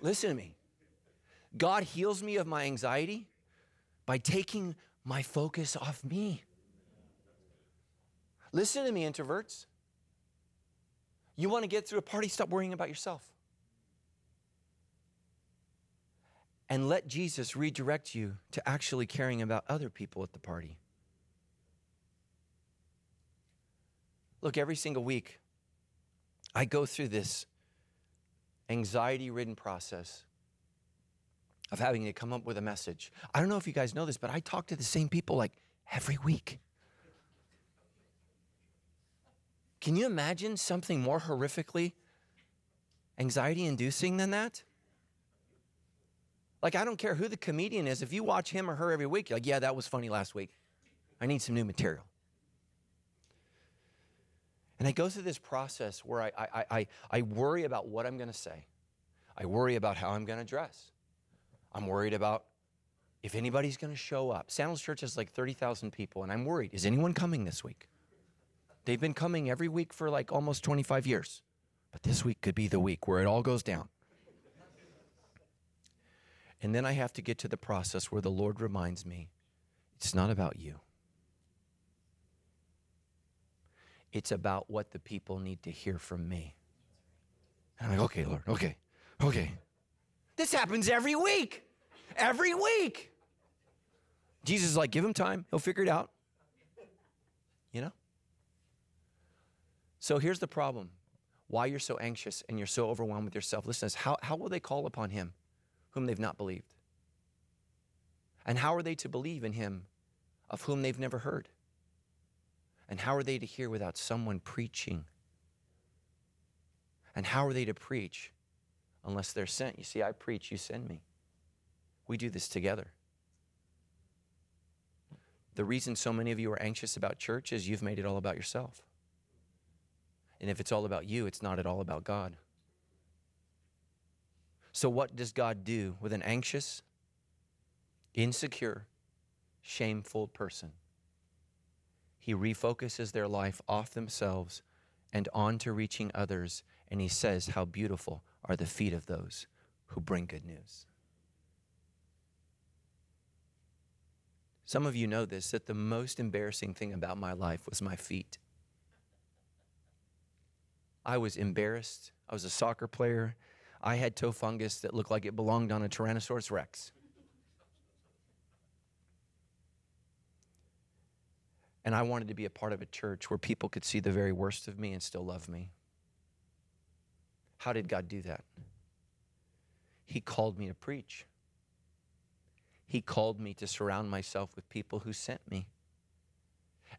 Speaker 2: Listen to me. God heals me of my anxiety by taking my focus off me. Listen to me, introverts. You want to get through a party, stop worrying about yourself. And let Jesus redirect you to actually caring about other people at the party. Look, every single week, I go through this anxiety ridden process of having to come up with a message. I don't know if you guys know this, but I talk to the same people like every week. Can you imagine something more horrifically anxiety inducing than that? Like, I don't care who the comedian is. If you watch him or her every week, you're like, yeah, that was funny last week. I need some new material. And I go through this process where I, I, I, I worry about what I'm going to say. I worry about how I'm going to dress. I'm worried about if anybody's going to show up. Sandals Church has like 30,000 people, and I'm worried. Is anyone coming this week? They've been coming every week for like almost 25 years. But this week could be the week where it all goes down. And then I have to get to the process where the Lord reminds me it's not about you. It's about what the people need to hear from me. And I'm like, okay, Lord, okay, okay. This happens every week. Every week. Jesus is like, give him time. He'll figure it out. You know? So here's the problem why you're so anxious and you're so overwhelmed with yourself. Listen, how, how will they call upon him whom they've not believed? And how are they to believe in him of whom they've never heard? And how are they to hear without someone preaching? And how are they to preach unless they're sent? You see, I preach, you send me. We do this together. The reason so many of you are anxious about church is you've made it all about yourself. And if it's all about you, it's not at all about God. So, what does God do with an anxious, insecure, shameful person? He refocuses their life off themselves and on to reaching others, and he says, How beautiful are the feet of those who bring good news. Some of you know this that the most embarrassing thing about my life was my feet. I was embarrassed. I was a soccer player. I had toe fungus that looked like it belonged on a Tyrannosaurus Rex. And I wanted to be a part of a church where people could see the very worst of me and still love me. How did God do that? He called me to preach. He called me to surround myself with people who sent me.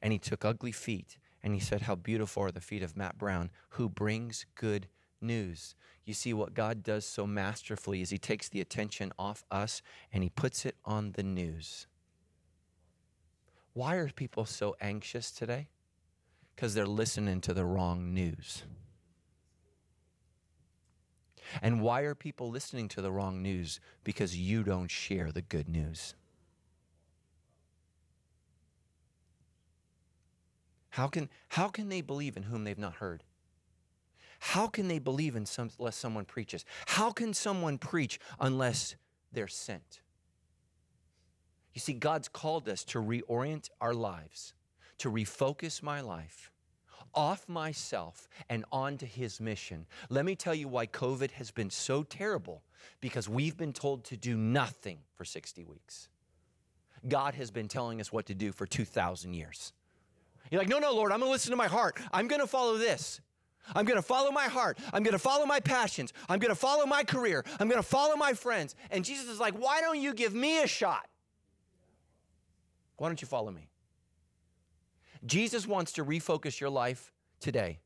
Speaker 2: And He took ugly feet and he said, How beautiful are the feet of Matt Brown, who brings good news. You see, what God does so masterfully is he takes the attention off us and he puts it on the news. Why are people so anxious today? Because they're listening to the wrong news. And why are people listening to the wrong news? Because you don't share the good news. How can, how can they believe in whom they've not heard? How can they believe in some, unless someone preaches? How can someone preach unless they're sent? You see, God's called us to reorient our lives, to refocus my life off myself and onto His mission. Let me tell you why COVID has been so terrible because we've been told to do nothing for 60 weeks. God has been telling us what to do for 2,000 years. You're like, no, no, Lord, I'm going to listen to my heart. I'm going to follow this. I'm going to follow my heart. I'm going to follow my passions. I'm going to follow my career. I'm going to follow my friends. And Jesus is like, why don't you give me a shot? Why don't you follow me? Jesus wants to refocus your life today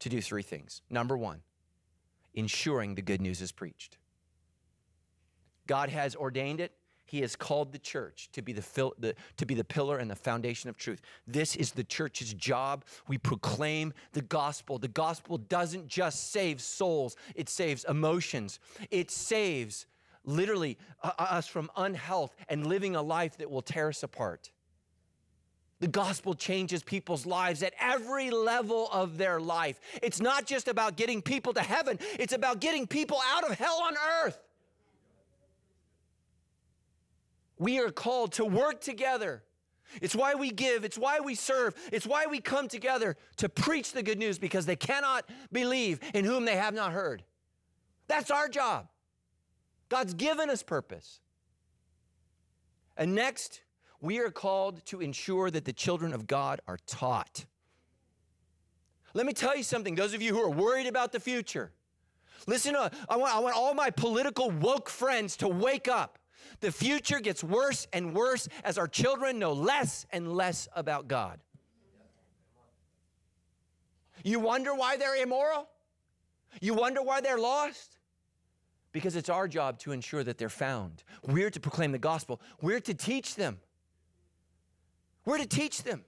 Speaker 2: to do three things. Number one, ensuring the good news is preached. God has ordained it. He has called the church to be the, fil- the, to be the pillar and the foundation of truth. This is the church's job. We proclaim the gospel. The gospel doesn't just save souls, it saves emotions. It saves literally uh, us from unhealth and living a life that will tear us apart. The gospel changes people's lives at every level of their life. It's not just about getting people to heaven, it's about getting people out of hell on earth. We are called to work together. It's why we give, it's why we serve, it's why we come together to preach the good news because they cannot believe in whom they have not heard. That's our job. God's given us purpose. And next, we are called to ensure that the children of God are taught. Let me tell you something, those of you who are worried about the future. Listen, to, I, want, I want all my political woke friends to wake up. The future gets worse and worse as our children know less and less about God. You wonder why they're immoral? You wonder why they're lost? Because it's our job to ensure that they're found. We're to proclaim the gospel, we're to teach them. We're to teach them.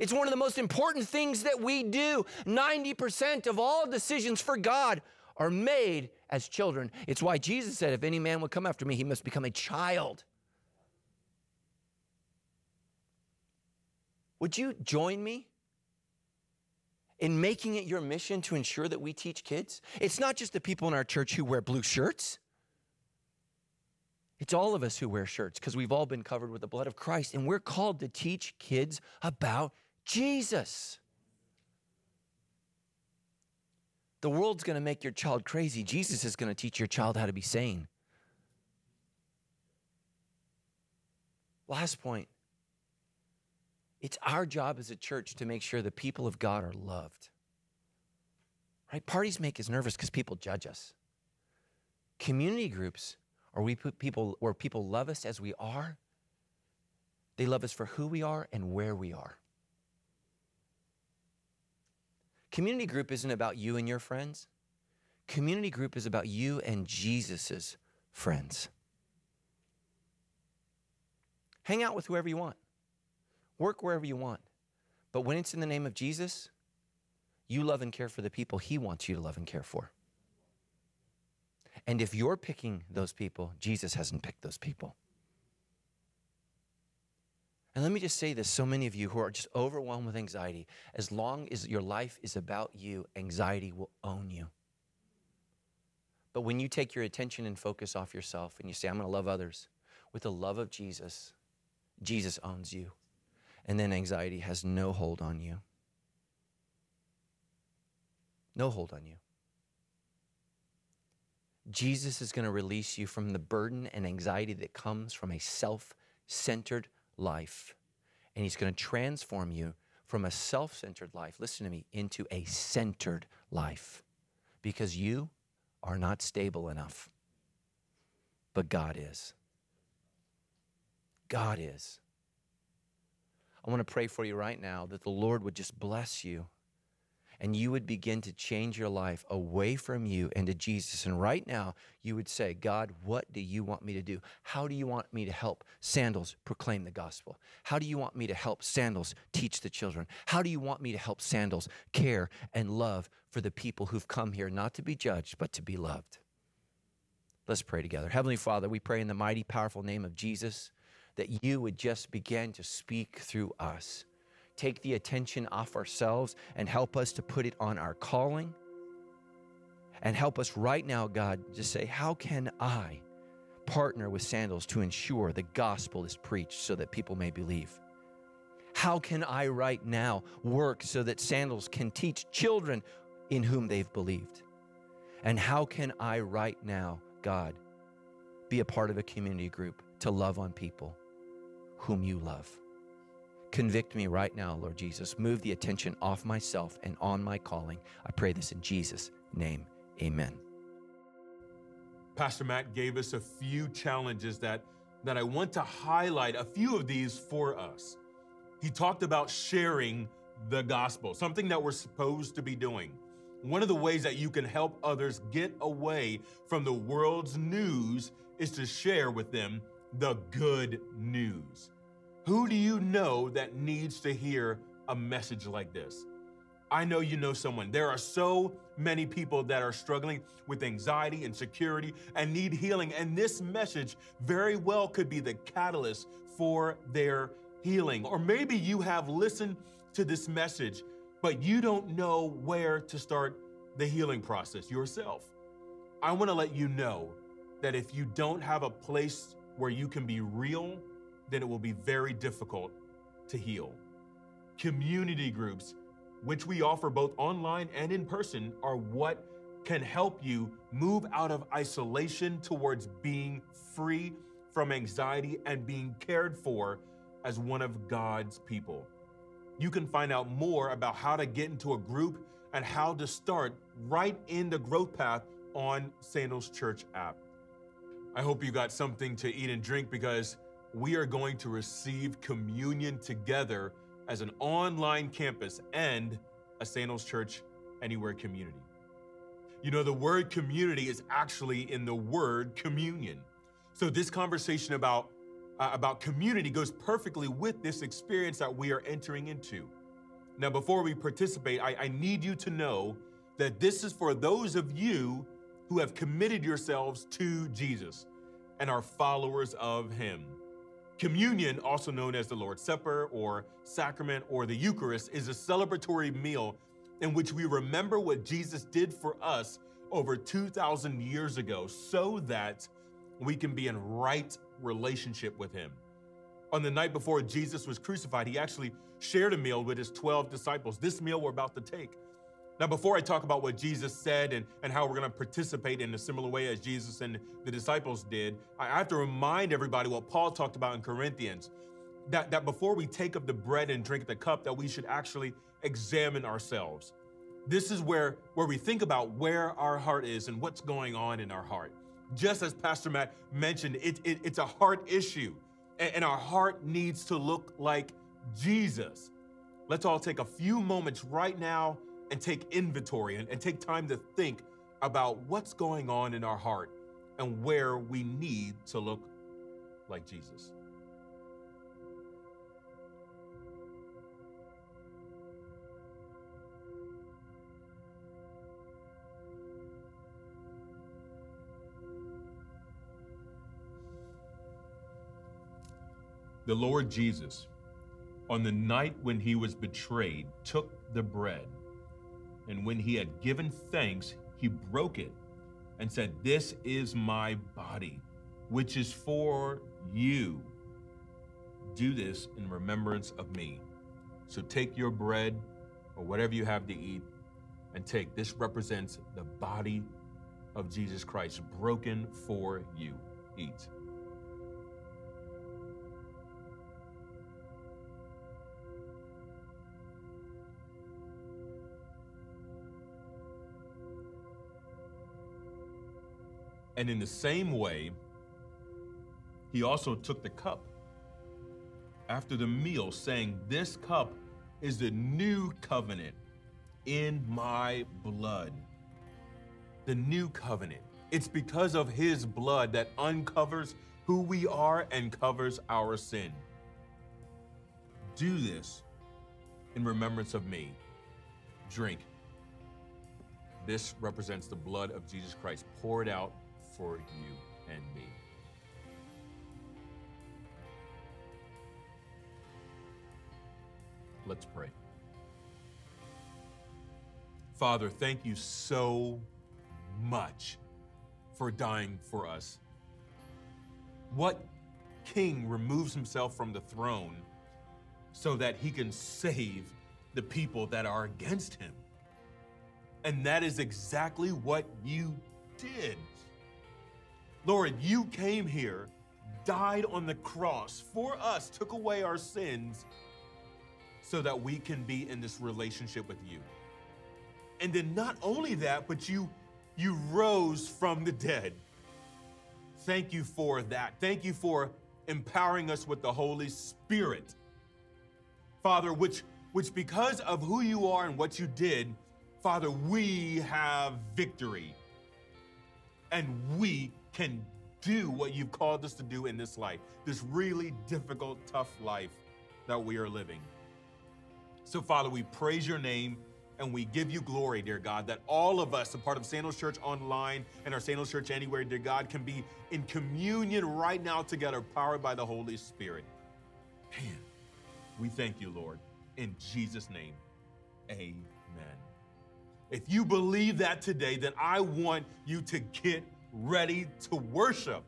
Speaker 2: It's one of the most important things that we do. 90% of all decisions for God are made as children. It's why Jesus said, If any man would come after me, he must become a child. Would you join me in making it your mission to ensure that we teach kids? It's not just the people in our church who wear blue shirts. It's all of us who wear shirts because we've all been covered with the blood of Christ, and we're called to teach kids about Jesus. The world's going to make your child crazy. Jesus is going to teach your child how to be sane. Last point it's our job as a church to make sure the people of God are loved. Right? Parties make us nervous because people judge us. Community groups, or we put people where people love us as we are, they love us for who we are and where we are. Community group isn't about you and your friends. Community group is about you and Jesus's friends. Hang out with whoever you want. Work wherever you want. But when it's in the name of Jesus, you love and care for the people he wants you to love and care for. And if you're picking those people, Jesus hasn't picked those people. And let me just say this so many of you who are just overwhelmed with anxiety, as long as your life is about you, anxiety will own you. But when you take your attention and focus off yourself and you say, I'm going to love others with the love of Jesus, Jesus owns you. And then anxiety has no hold on you. No hold on you. Jesus is going to release you from the burden and anxiety that comes from a self centered life. And He's going to transform you from a self centered life, listen to me, into a centered life because you are not stable enough. But God is. God is. I want to pray for you right now that the Lord would just bless you and you would begin to change your life away from you and to Jesus. And right now, you would say, God, what do you want me to do? How do you want me to help Sandals proclaim the gospel? How do you want me to help Sandals teach the children? How do you want me to help Sandals care and love for the people who've come here not to be judged, but to be loved? Let's pray together. Heavenly Father, we pray in the mighty, powerful name of Jesus that you would just begin to speak through us take the attention off ourselves and help us to put it on our calling. And help us right now, God, to say, how can I partner with Sandals to ensure the gospel is preached so that people may believe? How can I right now work so that Sandals can teach children in whom they've believed? And how can I right now, God, be a part of a community group to love on people whom you love? Convict me right now, Lord Jesus. Move the attention off myself and on my calling. I pray this in Jesus' name. Amen.
Speaker 1: Pastor Matt gave us a few challenges that that I want to highlight a few of these for us. He talked about sharing the gospel, something that we're supposed to be doing. One of the ways that you can help others get away from the world's news is to share with them the good news. Who do you know that needs to hear a message like this? I know you know someone. There are so many people that are struggling with anxiety, insecurity, and need healing. And this message very well could be the catalyst for their healing. Or maybe you have listened to this message, but you don't know where to start the healing process yourself. I want to let you know that if you don't have a place where you can be real, then it will be very difficult to heal. Community groups which we offer both online and in person, are what can help you move out of isolation towards being free from anxiety and being cared for as one of God's people. You can find out more about how to get into a group and how to start right in the growth path on Sandals Church app. I hope you got something to eat and drink because we are going to receive communion together as an online campus and a Sandals Church Anywhere community. You know, the word community is actually in the word communion. So this conversation about uh, about community goes perfectly with this experience that we are entering into. Now, before we participate, I, I need you to know that this is for those of you who have committed yourselves to Jesus and are followers of Him. Communion, also known as the Lord's Supper or sacrament or the Eucharist, is a celebratory meal in which we remember what Jesus did for us over 2,000 years ago so that we can be in right relationship with Him. On the night before Jesus was crucified, He actually shared a meal with His 12 disciples. This meal we're about to take now, before I talk about what Jesus said and, and how we're going to participate in a similar way as Jesus and the disciples did, I have to remind everybody what Paul talked about in Corinthians that, that before we take up the bread and drink the cup, that we should actually examine ourselves. This is where, where we think about where our heart is and what's going on in our heart. Just as Pastor Matt mentioned, it, it it's a heart issue, and, and our heart needs to look like Jesus. Let's all take a few moments right now and take inventory and, and take time to think about what's going on in our heart and where we need to look like Jesus. The Lord Jesus, on the night when he was betrayed, took the bread and when he had given thanks, he broke it and said, This is my body, which is for you. Do this in remembrance of me. So take your bread or whatever you have to eat and take. This represents the body of Jesus Christ broken for you. Eat. And in the same way, he also took the cup after the meal, saying, This cup is the new covenant in my blood. The new covenant. It's because of his blood that uncovers who we are and covers our sin. Do this in remembrance of me. Drink. This represents the blood of Jesus Christ poured out for you and me. Let's pray. Father, thank you so much for dying for us. What king removes himself from the throne so that he can save the people that are against him? And that is exactly what you did. Lord, you came here, died on the cross for us, took away our sins so that we can be in this relationship with you. And then not only that, but you you rose from the dead. Thank you for that. Thank you for empowering us with the Holy Spirit. Father, which, which because of who you are and what you did, Father, we have victory. And we can do what you've called us to do in this life, this really difficult, tough life that we are living. So, Father, we praise your name and we give you glory, dear God, that all of us, a part of Sandals Church Online and our Sandals Church Anywhere, dear God, can be in communion right now together, powered by the Holy Spirit. Man, we thank you, Lord. In Jesus' name, amen. If you believe that today, then I want you to get ready to worship.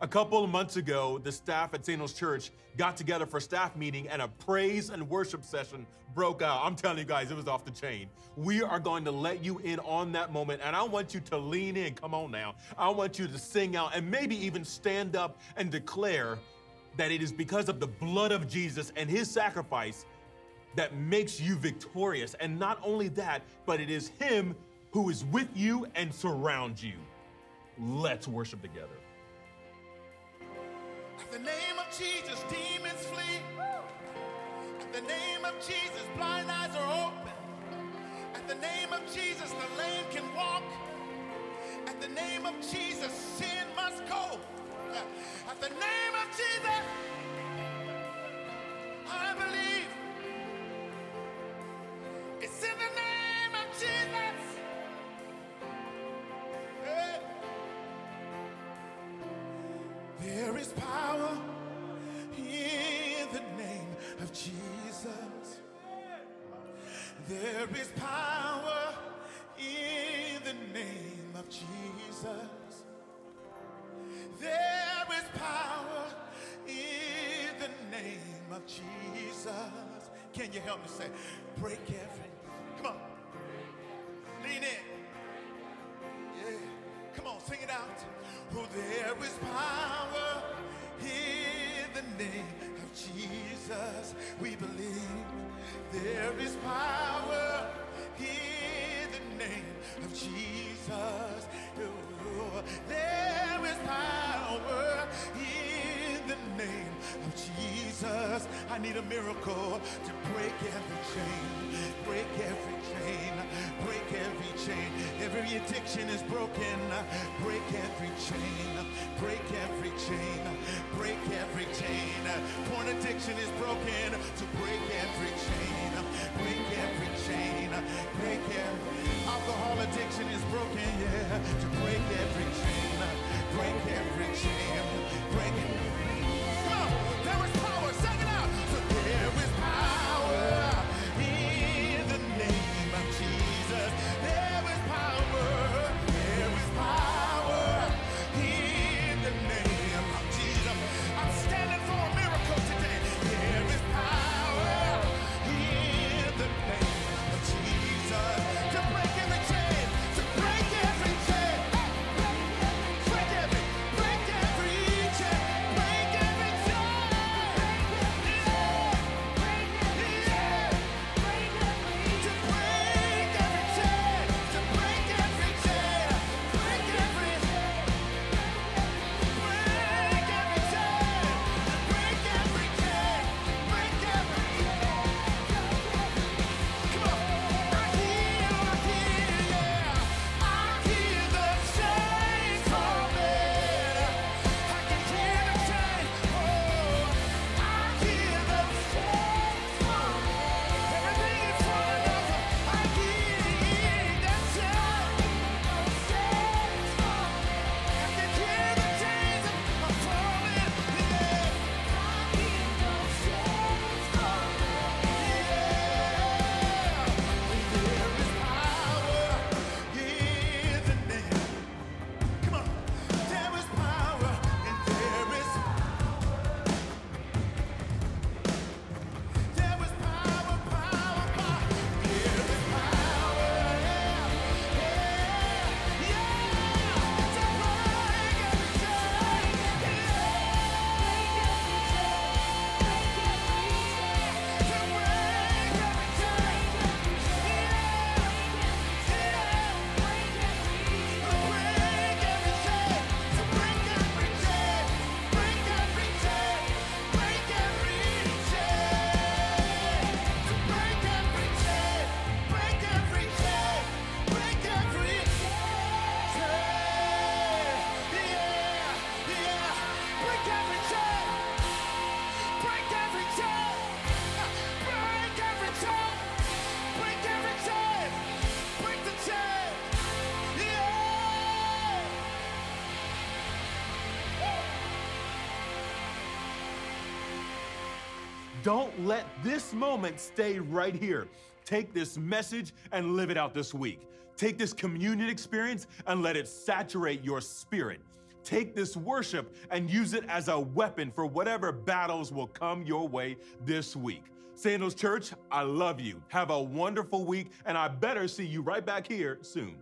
Speaker 1: A couple of months ago, the staff at St. Church got together for staff meeting and a praise and worship session broke out. I'm telling you guys, it was off the chain. We are going to let you in on that moment, and I want you to lean in. Come on now. I want you to sing out and maybe even stand up and declare that it is because of the blood of Jesus and his sacrifice that makes you victorious. And not only that, but it is him who is with you and surrounds you. Let's worship together.
Speaker 3: At the name of Jesus, demons flee. At the name of Jesus, blind eyes are open. At the name of Jesus, the lame can walk. At the name of Jesus, sin must go. At the name of Jesus, I believe. It's in the name is power in the name of Jesus. There is power in the name of Jesus. There is power in the name of Jesus. Can you help me say, break every? Come on. Lean in. Yeah. Come on, sing it out. Oh, there is power name of Jesus. We believe there is power in the name of Jesus. There Jesus. I need a miracle to break every chain, break every chain, break every chain. Every addiction is broken. Break every chain, break every chain, break every chain. Porn addiction is broken. To break every chain, break every chain, break every. Alcohol addiction is broken. Yeah, to break every chain, break every chain, break it.
Speaker 1: Don't let this moment stay right here. Take this message and live it out this week. Take this communion experience and let it saturate your spirit. Take this worship and use it as a weapon for whatever battles will come your way this week. Sandals Church, I love you. Have a wonderful week, and I better see you right back here soon.